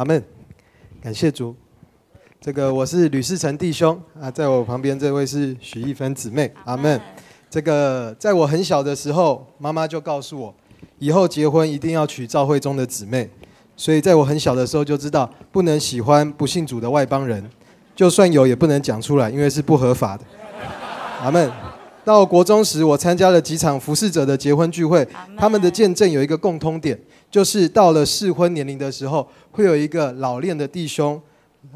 阿门，感谢主。这个我是吕世成弟兄啊，在我旁边这位是许一芬姊妹。阿门。这个在我很小的时候，妈妈就告诉我，以后结婚一定要娶教会中的姊妹。所以在我很小的时候就知道，不能喜欢不信主的外邦人，就算有也不能讲出来，因为是不合法的。阿门。到国中时，我参加了几场服侍者的结婚聚会，他们的见证有一个共通点，就是到了适婚年龄的时候，会有一个老练的弟兄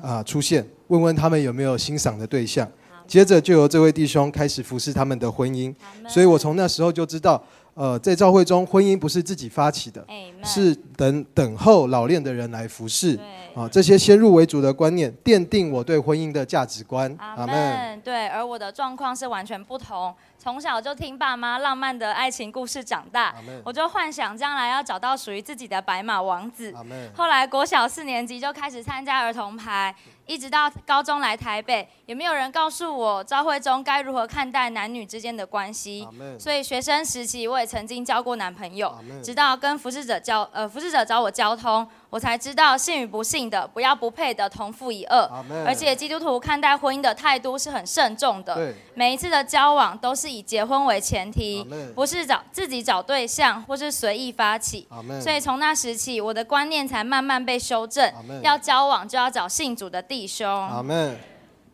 啊出现，问问他们有没有欣赏的对象，接着就由这位弟兄开始服侍他们的婚姻。所以我从那时候就知道，呃，在教会中，婚姻不是自己发起的，是等等候老练的人来服侍。啊，这些先入为主的观念奠定我对婚姻的价值观。阿门。对，而我的状况是完全不同。从小就听爸妈浪漫的爱情故事长大，我就幻想将来要找到属于自己的白马王子。后来国小四年级就开始参加儿童排。一直到高中来台北，也没有人告诉我朝会中该如何看待男女之间的关系。所以学生时期我也曾经交过男朋友，直到跟服侍者交呃服侍者找我交通，我才知道信与不信的不要不配的同父一二。而且基督徒看待婚姻的态度是很慎重的，每一次的交往都是以结婚为前提，不是找自己找对象或是随意发起。所以从那时起，我的观念才慢慢被修正，要交往就要找信主的。弟兄。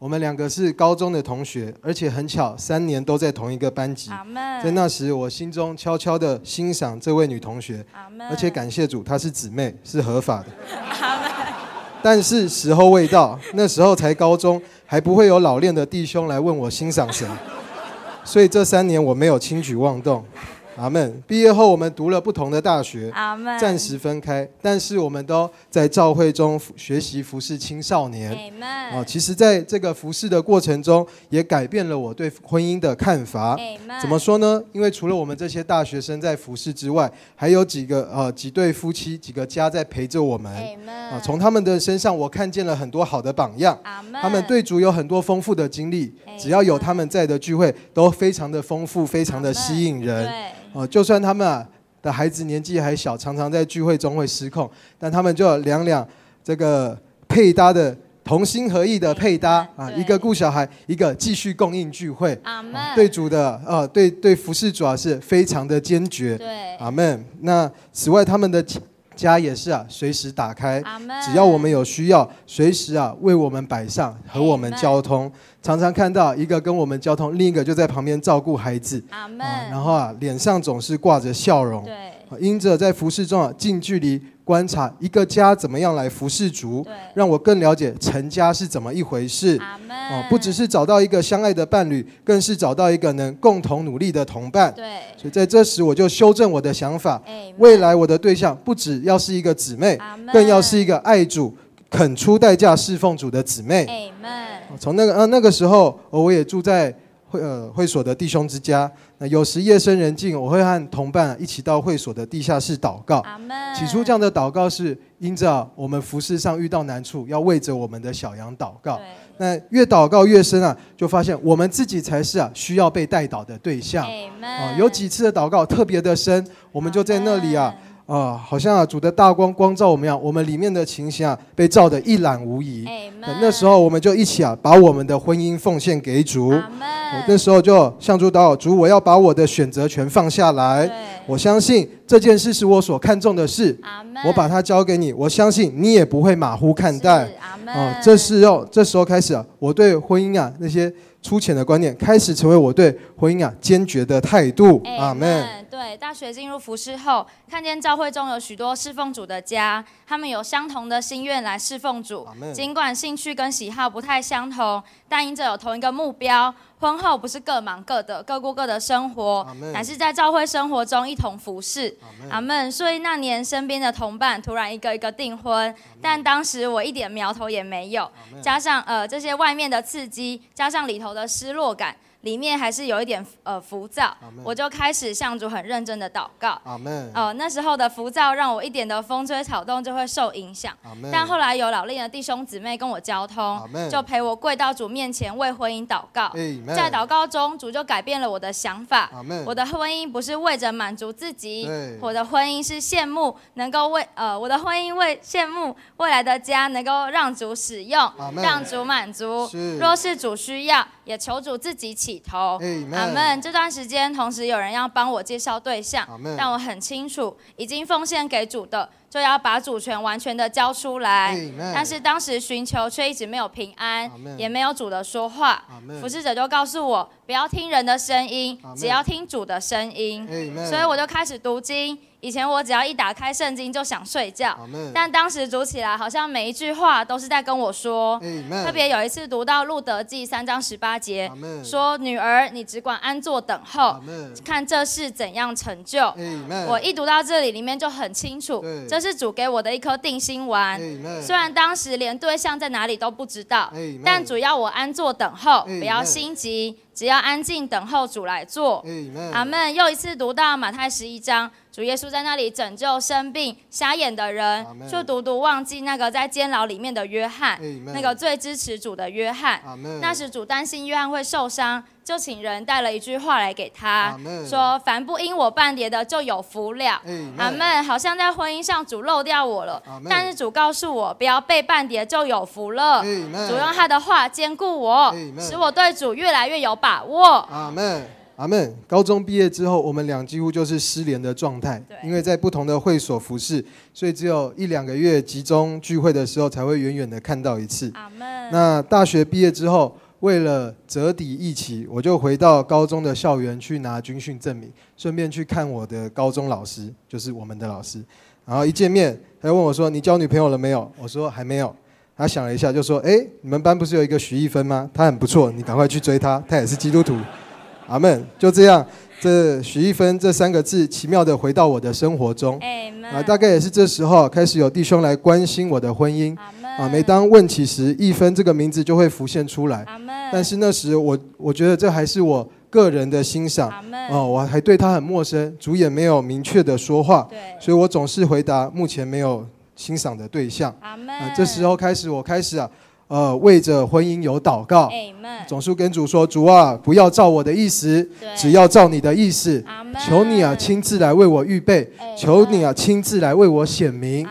我们两个是高中的同学，而且很巧，三年都在同一个班级。在那时，我心中悄悄的欣赏这位女同学。而且感谢主，她是姊妹，是合法的。但是时候未到，那时候才高中，还不会有老练的弟兄来问我欣赏谁，所以这三年我没有轻举妄动。阿门。毕业后，我们读了不同的大学，暂时分开，但是我们都在教会中学习服侍青少年。哦，其实，在这个服侍的过程中，也改变了我对婚姻的看法。怎么说呢？因为除了我们这些大学生在服侍之外，还有几个呃几对夫妻、几个家在陪着我们。啊，从他们的身上，我看见了很多好的榜样。他们对主有很多丰富的经历，只要有他们在的聚会，都非常的丰富，非常的吸引人。哦，就算他们啊的孩子年纪还小，常常在聚会中会失控，但他们就两两这个配搭的同心合意的配搭啊，一个顾小孩，一个继续供应聚会。阿门。对主的呃，对对服侍主啊是非常的坚决。对。阿门。那此外，他们的家也是啊，随时打开，只要我们有需要，随时啊为我们摆上和我们交通。常常看到一个跟我们交通，另一个就在旁边照顾孩子。啊。然后啊，脸上总是挂着笑容。对。因着在服侍中啊，近距离观察一个家怎么样来服侍主，让我更了解成家是怎么一回事。阿门。哦，不只是找到一个相爱的伴侣，更是找到一个能共同努力的同伴。对。所以在这时，我就修正我的想法。未来我的对象不只要是一个姊妹，更要是一个爱主。肯出代价侍奉主的姊妹，从那个呃那个时候，我也住在会呃会所的弟兄之家。那有时夜深人静，我会和同伴一起到会所的地下室祷告。起初这样的祷告是因着我们服饰上遇到难处，要为着我们的小羊祷告。那越祷告越深啊，就发现我们自己才是啊需要被带导的对象。啊，有几次的祷告特别的深，我们就在那里啊。啊，好像啊，主的大光光照我们一样，我们里面的情形啊，被照得一览无遗。那时候，我们就一起啊，把我们的婚姻奉献给主。那时候就向主祷，主，我要把我的选择权放下来。我相信这件事是我所看重的事。我把它交给你，我相信你也不会马虎看待。啊，这是要这时候开始啊，我对婚姻啊那些。粗浅的观念开始成为我对婚姻啊坚决的态度。阿门。对，大学进入服饰后，看见教会中有许多侍奉主的家，他们有相同的心愿来侍奉主。尽管兴趣跟喜好不太相同，但因着有同一个目标。婚后不是各忙各的，各过各的生活，乃是在教会生活中一同服侍。阿门。所以那年身边的同伴突然一个一个订婚，但当时我一点苗头也没有，加上呃这些外面的刺激，加上里头的失落感。里面还是有一点呃浮躁，我就开始向主很认真的祷告。阿门。哦，那时候的浮躁让我一点的风吹草动就会受影响。但后来有老练的弟兄姊妹跟我交通，就陪我跪到主面前为婚姻祷告。在祷告中，主就改变了我的想法。我的婚姻不是为着满足自己，我的婚姻是羡慕能够为呃我的婚姻为羡慕未来的家能够让主使用，让主满足。若是主需要，也求主自己起头。阿门。这段时间，同时有人要帮我介绍对象，但我很清楚，已经奉献给主的。就要把主权完全的交出来，但是当时寻求却一直没有平安，也没有主的说话。服侍者就告诉我，不要听人的声音，只要听主的声音。所以我就开始读经。以前我只要一打开圣经就想睡觉，但当时读起来好像每一句话都是在跟我说。特别有一次读到路德记三章十八节，说：“女儿，你只管安坐等候，看这事怎样成就。”我一读到这里，里面就很清楚，这是主给我的一颗定心丸。虽然当时连对象在哪里都不知道，但主要我安坐等候，不要心急。只要安静等候主来做，阿门。又一次读到马太十一章，主耶稣在那里拯救生病瞎眼的人，就独独忘记那个在监牢里面的约翰，那个最支持主的约翰。那时主担心约翰会受伤。就请人带了一句话来给他，说：“凡不因我半叠的，就有福了。”阿门。好像在婚姻上主漏掉我了，但是主告诉我，不要背半叠就有福了。主用他的话兼顾我，使我对主越来越有把握。阿门，阿门。高中毕业之后，我们俩几乎就是失联的状态，因为在不同的会所服侍，所以只有一两个月集中聚会的时候才会远远的看到一次。阿门。那大学毕业之后。为了折抵疫情，我就回到高中的校园去拿军训证明，顺便去看我的高中老师，就是我们的老师。然后一见面，他就问我说：“你交女朋友了没有？”我说：“还没有。”他想了一下，就说：“哎，你们班不是有一个徐一芬吗？她很不错，你赶快去追她，她也是基督徒。”阿门。就这样，这徐一芬这三个字奇妙的回到我的生活中。啊，大概也是这时候开始有弟兄来关心我的婚姻。啊，每当问起时，一分这个名字就会浮现出来。但是那时我我觉得这还是我个人的欣赏。哦，我还对他很陌生，主也没有明确的说话。所以我总是回答目前没有欣赏的对象。啊，这时候开始，我开始啊，呃，为着婚姻有祷告。总是跟主说：“主啊，不要照我的意思，只要照你的意思。求你啊，亲自来为我预备。求你啊，亲自来为我显明。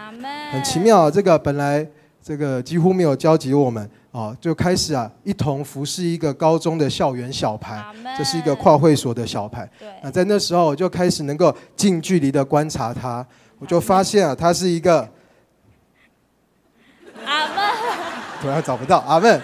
很奇妙啊，这个本来。”这个几乎没有交集，我们啊就开始啊一同服侍一个高中的校园小牌，这是一个跨会所的小牌。那在那时候，我就开始能够近距离的观察他，我就发现啊，他是一个阿门，突然找不到阿门，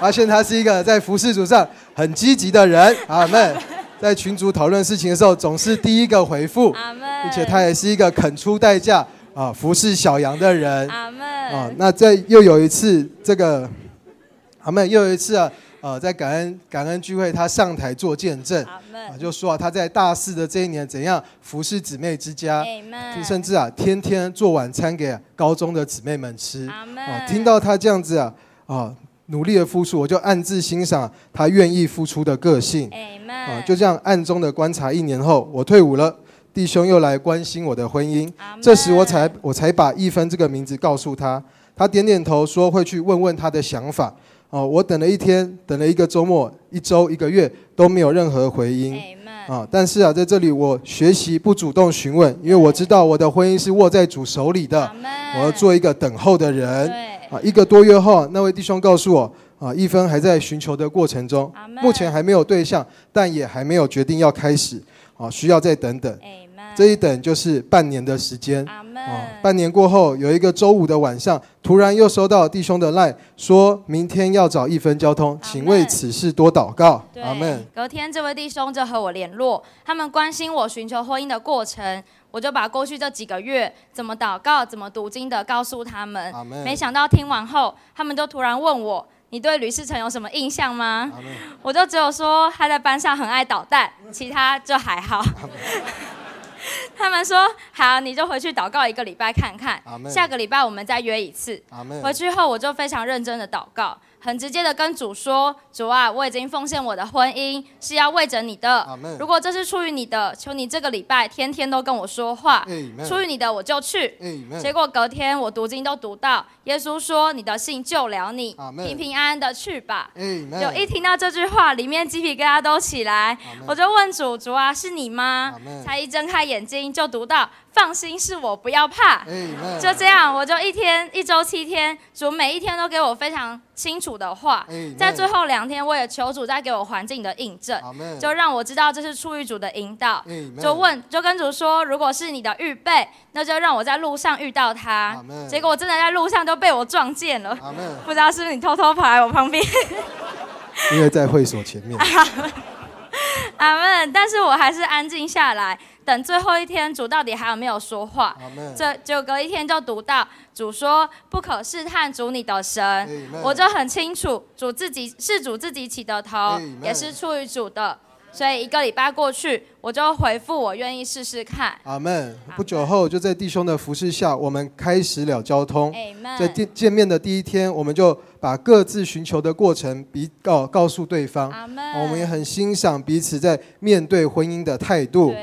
发现他是一个在服侍组上很积极的人，阿门，在群组讨论事情的时候总是第一个回复，并且他也是一个肯出代价。啊，服侍小羊的人，阿门。啊，那在又有一次，这个阿门，又有一次啊，呃，在感恩感恩聚会，他上台做见证，阿门，就说啊，他在大四的这一年怎样服侍姊妹之家，甚至啊，天天做晚餐给高中的姊妹们吃，阿门。啊，听到他这样子啊，啊，努力的付出，我就暗自欣赏他愿意付出的个性，啊，就这样暗中的观察，一年后，我退伍了。弟兄又来关心我的婚姻，这时我才我才把一分这个名字告诉他，他点点头说会去问问他的想法。哦，我等了一天，等了一个周末，一周一个月都没有任何回音。啊，但是啊，在这里我学习不主动询问，因为我知道我的婚姻是握在主手里的，我要做一个等候的人。啊，一个多月后，那位弟兄告诉我，啊，一分还在寻求的过程中，目前还没有对象，但也还没有决定要开始。啊，需要再等等。这一等就是半年的时间。啊，半年过后，有一个周五的晚上，突然又收到弟兄的赖，说明天要找一分交通，请为此事多祷告。阿门。隔天，这位弟兄就和我联络，他们关心我寻求婚姻的过程，我就把过去这几个月怎么祷告、怎么读经的告诉他们。没想到听完后，他们就突然问我。你对吕世成有什么印象吗？我就只有说他在班上很爱捣蛋，其他就还好。他们说好，你就回去祷告一个礼拜看看，下个礼拜我们再约一次。回去后我就非常认真的祷告。很直接的跟主说：“主啊，我已经奉献我的婚姻，是要为着你的。如果这是出于你的，求你这个礼拜天天都跟我说话。出于你的，我就去。结果隔天我读经都读到，耶稣说：你的信救了你，平平安安的去吧。就一听到这句话，里面鸡皮疙瘩都起来。我就问主：主啊，是你吗？才一睁开眼睛就读到。放心，是我不要怕，就这样，我就一天一周七天，主每一天都给我非常清楚的话，在最后两天，我也求主再给我环境的印证，就让我知道这是出于主的引导，就问，就跟主说，如果是你的预备，那就让我在路上遇到他，结果我真的在路上都被我撞见了，不知道是不是你偷偷跑来我旁边，因为在会所前面，阿门，但是我还是安静下来。等最后一天，主到底还有没有说话？这就隔一天就读到主说不可试探主你的神，我就很清楚主自己是主自己起的头，也是出于主的。所以一个礼拜过去，我就回复我愿意试试看。阿门。不久后，就在弟兄的服侍下，我们开始了交通。在见见面的第一天，我们就把各自寻求的过程比告告诉对方。阿我们也很欣赏彼此在面对婚姻的态度。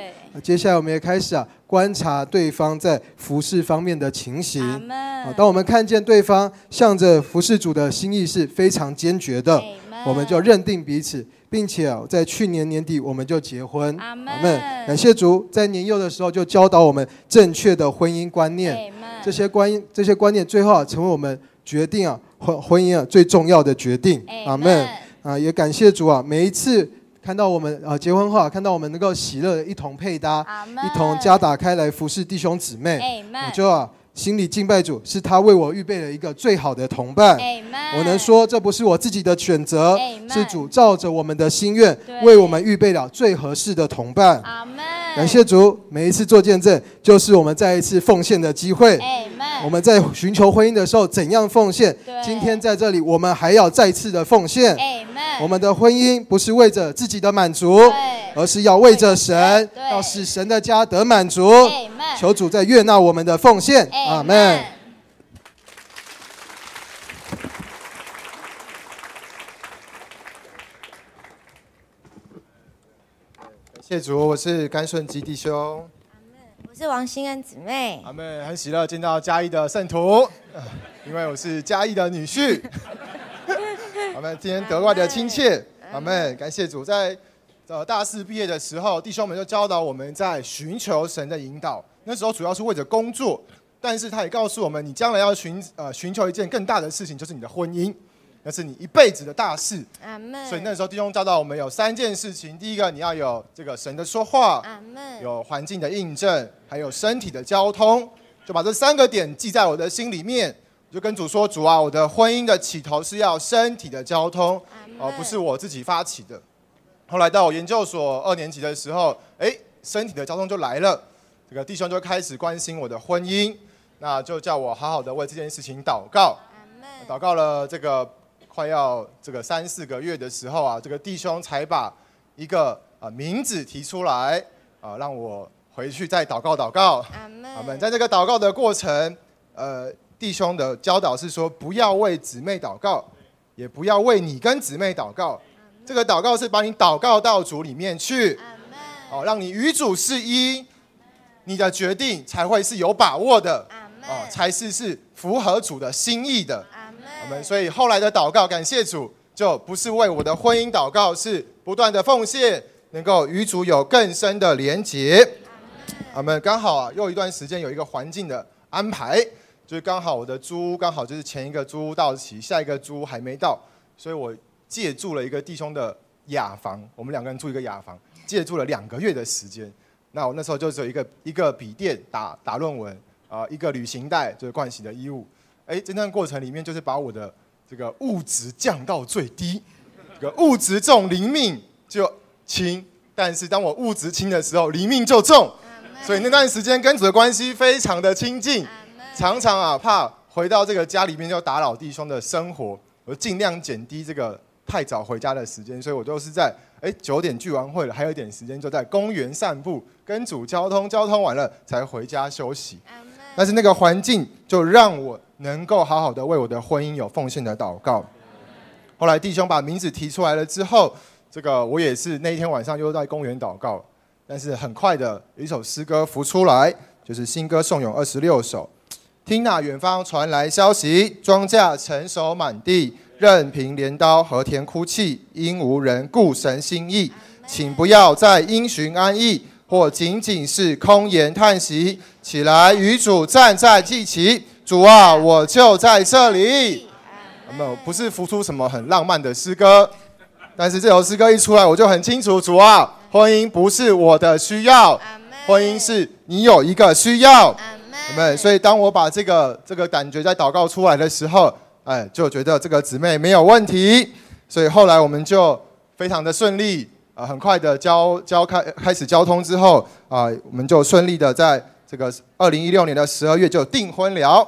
接下来我们也开始啊观察对方在服饰方面的情形。啊，当我们看见对方向着服饰主的心意是非常坚决的，我们就认定彼此，并且啊在去年年底我们就结婚。阿门。感谢主，在年幼的时候就教导我们正确的婚姻观念。这些观这些观念最后啊成为我们决定啊婚婚姻啊最重要的决定。阿门。啊，也感谢主啊，每一次。看到我们啊结婚后，看到我们能够喜乐一同配搭，一同家打开来服侍弟兄姊妹，我就啊心里敬拜主，是他为我预备了一个最好的同伴。我能说这不是我自己的选择，是主照着我们的心愿为我们预备了最合适的同伴。感谢主，每一次做见证就是我们再一次奉献的机会。我们在寻求婚姻的时候怎样奉献？今天在这里，我们还要再次的奉献。我们的婚姻不是为着自己的满足，而是要为着神，要使神的家得满足。求主在悦纳我们的奉献。阿门。谢主，我是甘顺基弟兄。阿门。我是王心恩姊妹。阿门。很喜乐见到嘉义的圣徒，因为我是嘉义的女婿。我们今天格外的亲切，阿门！感谢主，在呃大四毕业的时候，弟兄们就教导我们在寻求神的引导。那时候主要是为着工作，但是他也告诉我们，你将来要寻呃寻求一件更大的事情，就是你的婚姻，那是你一辈子的大事。阿门。所以那时候弟兄教导我们有三件事情：第一个，你要有这个神的说话；阿门。有环境的印证，还有身体的交通。就把这三个点记在我的心里面。就跟主说：“主啊，我的婚姻的起头是要身体的交通，而不是我自己发起的。”后来到我研究所二年级的时候，哎，身体的交通就来了。这个弟兄就开始关心我的婚姻，那就叫我好好的为这件事情祷告。祷告了这个快要这个三四个月的时候啊，这个弟兄才把一个啊名字提出来啊，让我回去再祷告祷告。阿门。在这个祷告的过程，呃。弟兄的教导是说，不要为姊妹祷告，也不要为你跟姊妹祷告。这个祷告是把你祷告到主里面去，哦，让你与主是一，你的决定才会是有把握的，哦，才是是符合主的心意的。所以后来的祷告，感谢主，就不是为我的婚姻祷告，是不断的奉献，能够与主有更深的连结。我们刚好啊，又一段时间有一个环境的安排。就是刚好我的租刚好就是前一个租到期，下一个租还没到，所以我借住了一个弟兄的雅房，我们两个人住一个雅房，借住了两个月的时间。那我那时候就只有一个一个笔电打打论文啊，一个旅行袋就是盥洗的衣物。哎，这段过程里面就是把我的这个物质降到最低，这个物质重灵命就轻，但是当我物质轻的时候，灵命就重，所以那段时间跟主的关系非常的亲近。常常啊，怕回到这个家里面就打扰弟兄的生活，我尽量减低这个太早回家的时间，所以我都是在哎九点聚完会了，还有一点时间就在公园散步，跟主交通，交通完了才回家休息。但是那个环境就让我能够好好的为我的婚姻有奉献的祷告。后来弟兄把名字提出来了之后，这个我也是那一天晚上又在公园祷告，但是很快的一首诗歌浮出来，就是新歌颂咏二十六首。听那远方传来消息，庄稼成熟满地，任凭镰刀和田哭泣，因无人顾神心意。请不要再因循安逸，或仅仅是空言叹息。起来，与主站在一起。主啊，我就在这里。没有，不是浮出什么很浪漫的诗歌，但是这首诗歌一出来，我就很清楚，主啊，婚姻不是我的需要，婚姻是你有一个需要。们，所以当我把这个这个感觉在祷告出来的时候，哎，就觉得这个姊妹没有问题。所以后来我们就非常的顺利，啊，很快的交交开开始交通之后，啊，我们就顺利的在这个二零一六年的十二月就订婚了。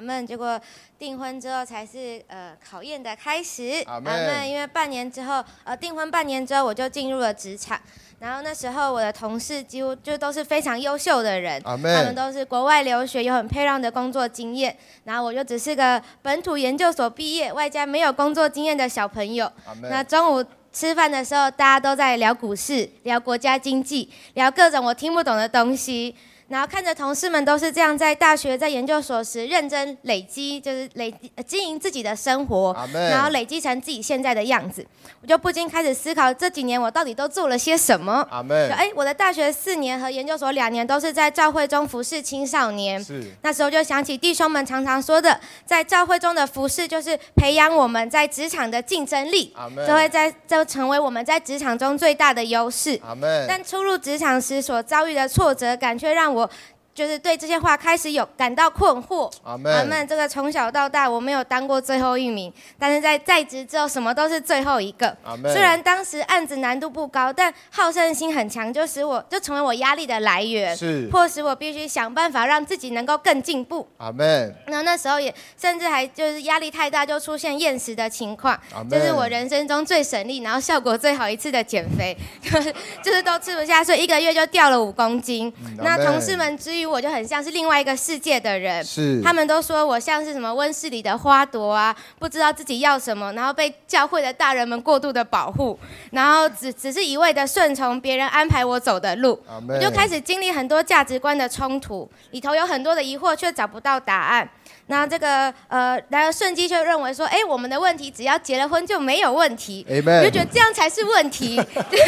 阿门，阿门。结果订婚之后才是呃考验的开始。阿门。因为半年之后，呃，订婚半年之后我就进入了职场。然后那时候我的同事几乎就都是非常优秀的人，他们都是国外留学，有很漂亮的工作经验。然后我就只是个本土研究所毕业，外加没有工作经验的小朋友。那中午吃饭的时候，大家都在聊股市、聊国家经济、聊各种我听不懂的东西。然后看着同事们都是这样在大学、在研究所时认真累积，就是累经营自己的生活，然后累积成自己现在的样子，我就不禁开始思考这几年我到底都做了些什么。阿妹，哎，我的大学四年和研究所两年都是在教会中服侍青少年。是。那时候就想起弟兄们常常说的，在教会中的服侍就是培养我们在职场的竞争力，就会在就成为我们在职场中最大的优势。阿妹。但初入职场时所遭遇的挫折感却让我。我就是对这些话开始有感到困惑。阿门。这个从小到大我没有当过最后一名，但是在在职之后什么都是最后一个。虽然当时案子难度不高，但好胜心很强，就使我就成为我压力的来源，是迫使我必须想办法让自己能够更进步。阿门。那那时候也甚至还就是压力太大，就出现厌食的情况。这是我人生中最省力，然后效果最好一次的减肥，就 是就是都吃不下，所以一个月就掉了五公斤。那同事们之于我就很像是另外一个世界的人，是。他们都说我像是什么温室里的花朵啊，不知道自己要什么，然后被教会的大人们过度的保护，然后只只是一味的顺从别人安排我走的路，我就开始经历很多价值观的冲突，里头有很多的疑惑，却找不到答案。那这个呃，然后顺基就认为说，哎，我们的问题只要结了婚就没有问题，我就觉得这样才是问题。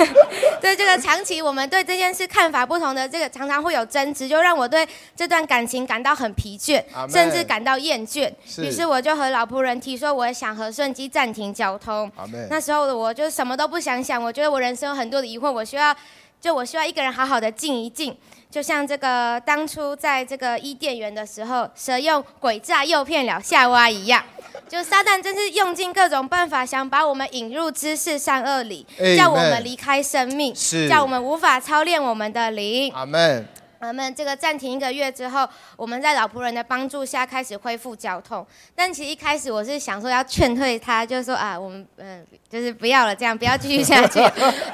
对这个长期我们对这件事看法不同的，这个常常会有争执，就让我对这段感情感到很疲倦，甚至感到厌倦。于是我就和老仆人提说，我想和顺基暂停交通。那时候的我就什么都不想想，我觉得我人生有很多的疑惑，我需要就我需要一个人好好的静一静。就像这个当初在这个伊甸园的时候，蛇用诡诈诱骗了夏娃一样，就撒旦真是用尽各种办法，想把我们引入知识善恶里，叫我们离开生命，叫我们无法操练我们的灵。阿门。我们这个暂停一个月之后，我们在老仆人的帮助下开始恢复交通。但其实一开始我是想说要劝退他，就是说啊，我们嗯，就是不要了，这样不要继续下去。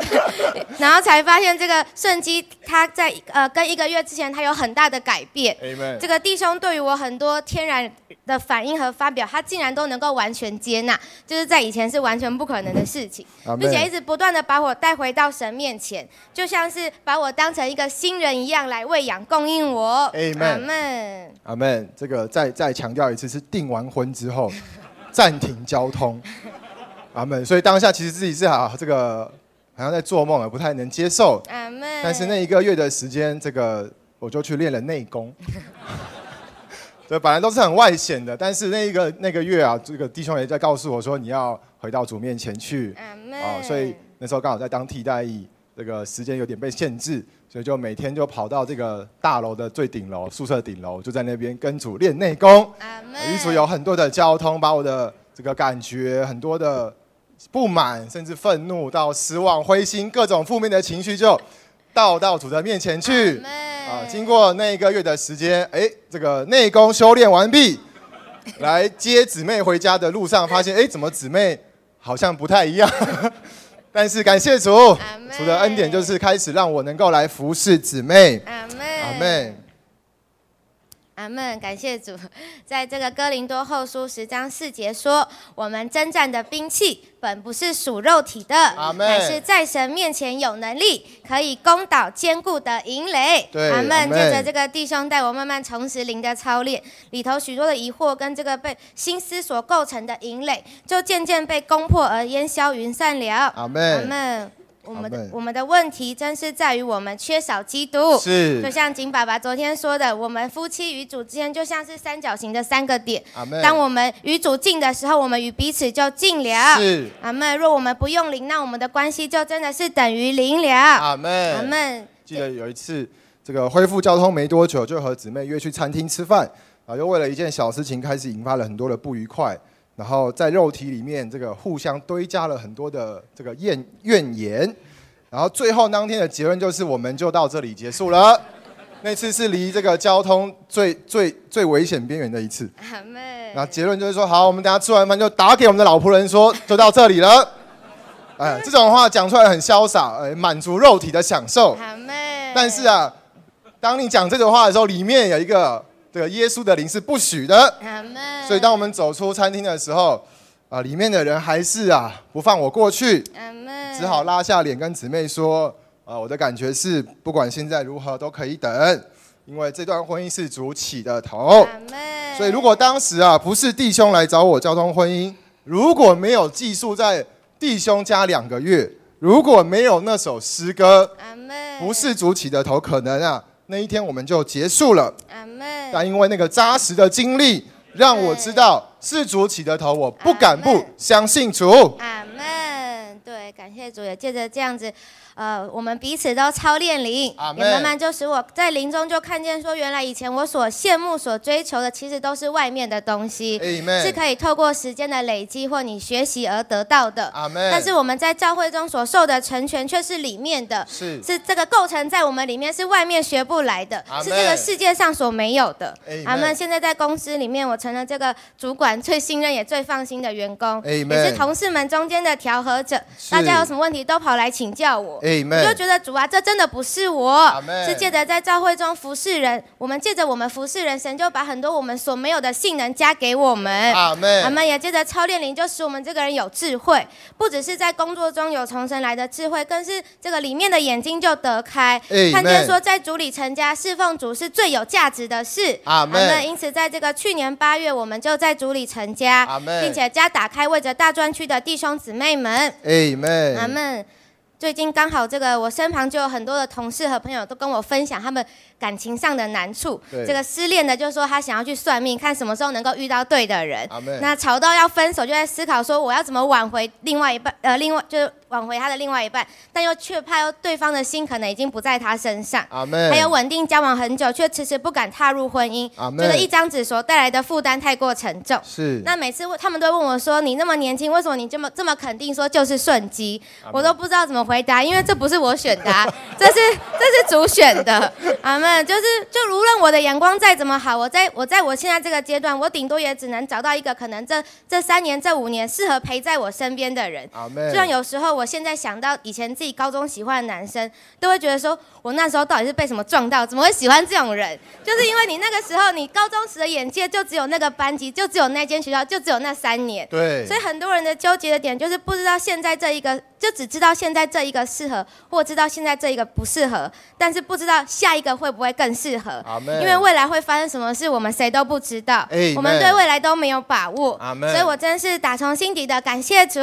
然后才发现这个顺基他在呃跟一个月之前他有很大的改变。这个弟兄对于我很多天然的反应和发表，他竟然都能够完全接纳，就是在以前是完全不可能的事情，并且一直不断的把我带回到神面前，就像是把我当成一个新人一样来喂养供应我。阿门。阿门。这个再再强调一次，是订完婚之后 暂停交通。阿门。所以当下其实自己是啊，这个好像在做梦啊，不太能接受。阿门。但是那一个月的时间，这个我就去练了内功。对，本来都是很外显的，但是那一个那个月啊，这个弟兄也在告诉我说，你要回到主面前去。啊，所以那时候刚好在当替代役，这个时间有点被限制，所以就每天就跑到这个大楼的最顶楼，宿舍顶楼，就在那边跟主练内功。与主有很多的交通，把我的这个感觉、很多的不满，甚至愤怒到失望、灰心，各种负面的情绪就倒到主的面前去。啊，经过那一个月的时间，哎，这个内功修炼完毕，来接姊妹回家的路上，发现哎，怎么姊妹好像不太一样？但是感谢主，主的恩典就是开始让我能够来服侍姊妹。阿妹，阿妹，阿门，感谢主。在这个哥林多后书十章四节说：“我们征战的兵器本不是属肉体的，乃是在神面前有能力，可以攻倒坚固的营垒。”阿门。借着这个弟兄带我慢慢重拾灵的操练，里头许多的疑惑跟这个被心思所构成的营垒，就渐渐被攻破而烟消云散了。阿门。阿门。我们的我们的问题真是在于我们缺少基督，是就像景爸爸昨天说的，我们夫妻与主之间就像是三角形的三个点。当我们与主近的时候，我们与彼此就近了。是。阿门。若我们不用零，那我们的关系就真的是等于零了。阿门。阿门。记得有一次，这个恢复交通没多久，就和姊妹约去餐厅吃饭，啊，又为了一件小事情开始引发了很多的不愉快，然后在肉体里面这个互相堆加了很多的这个怨怨言。然后最后当天的结论就是，我们就到这里结束了。那次是离这个交通最最最危险边缘的一次。然后结论就是说，好，我们等下吃完饭就打给我们的老仆人说，就到这里了。哎，这种话讲出来很潇洒，哎，满足肉体的享受。但是啊，当你讲这个话的时候，里面有一个这个耶稣的灵是不许的。所以当我们走出餐厅的时候。啊，里面的人还是啊不放我过去，只好拉下脸跟姊妹说：啊，我的感觉是，不管现在如何都可以等，因为这段婚姻是主起的头。所以如果当时啊不是弟兄来找我交通婚姻，如果没有寄宿在弟兄家两个月，如果没有那首诗歌，不是主起的头，可能啊那一天我们就结束了。但因为那个扎实的经历。让我知道是主起的头，我不敢不相信主。阿门。对，感谢主，也借着这样子。呃，我们彼此都操练灵，也慢慢就使我在灵中就看见说，原来以前我所羡慕、所追求的，其实都是外面的东西，是可以透过时间的累积或你学习而得到的。但是我们在教会中所受的成全，却是里面的，是是这个构成在我们里面，是外面学不来的，是这个世界上所没有的。阿门。现在在公司里面，我成了这个主管最信任也最放心的员工，也是同事们中间的调和者。大家有什么问题都跑来请教我。我就觉得主啊，这真的不是我，是借着在教会中服侍人。我们借着我们服侍人，神就把很多我们所没有的性能加给我们。阿门。阿门。也借着操练灵，就使我们这个人有智慧，不只是在工作中有从神来的智慧，更是这个里面的眼睛就得开，看见说在主里成家侍奉主是最有价值的事。阿门。因此，在这个去年八月，我们就在主里成家，并且家打开，为着大专区的弟兄姊妹们。阿门。阿门。最近刚好这个，我身旁就有很多的同事和朋友都跟我分享他们感情上的难处。这个失恋的就说他想要去算命，看什么时候能够遇到对的人。那吵到要分手，就在思考说我要怎么挽回另外一半，呃，另外就是。挽回他的另外一半，但又却怕对方的心可能已经不在他身上。还有稳定交往很久，却迟迟不敢踏入婚姻，觉得一张纸所带来的负担太过沉重。是。那每次他们都问我说：“你那么年轻，为什么你这么这么肯定说就是顺机？”我都不知道怎么回答，因为这不是我选的，这是这是主选的。阿门。就是就无论我的眼光再怎么好，我在我在我现在这个阶段，我顶多也只能找到一个可能这这三年这五年适合陪在我身边的人。阿虽然有时候。我现在想到以前自己高中喜欢的男生，都会觉得说，我那时候到底是被什么撞到，怎么会喜欢这种人？就是因为你那个时候，你高中时的眼界就只有那个班级，就只有那间学校，就只有那三年。对。所以很多人的纠结的点就是不知道现在这一个。就只知道现在这一个适合，或知道现在这一个不适合，但是不知道下一个会不会更适合。因为未来会发生什么事，我们谁都不知道。我们对未来都没有把握。所以我真是打从心底的感谢主。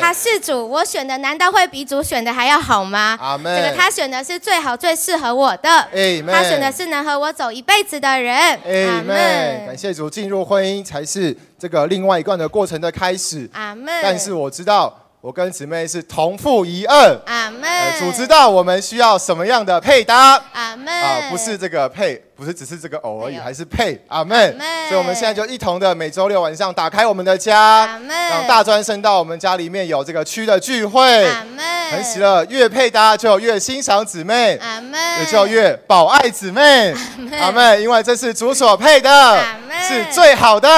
他是主，我选的难道会比主选的还要好吗？这个他选的是最好最适合我的。他选的是能和我走一辈子的人。阿门。感谢主，进入婚姻才是这个另外一段的过程的开始。阿门。但是我知道。我跟姊妹是同父一二，阿门。主知道我们需要什么样的配搭，阿门。啊，不是这个配。不是只是这个偶而已，还是配阿妹。所以我们现在就一同的每周六晚上打开我们的家，让大专生到我们家里面有这个区的聚会，很喜乐。越配搭就越欣赏姊妹，也就越保爱姊妹，阿妹。因为这是主所配的，是最好的。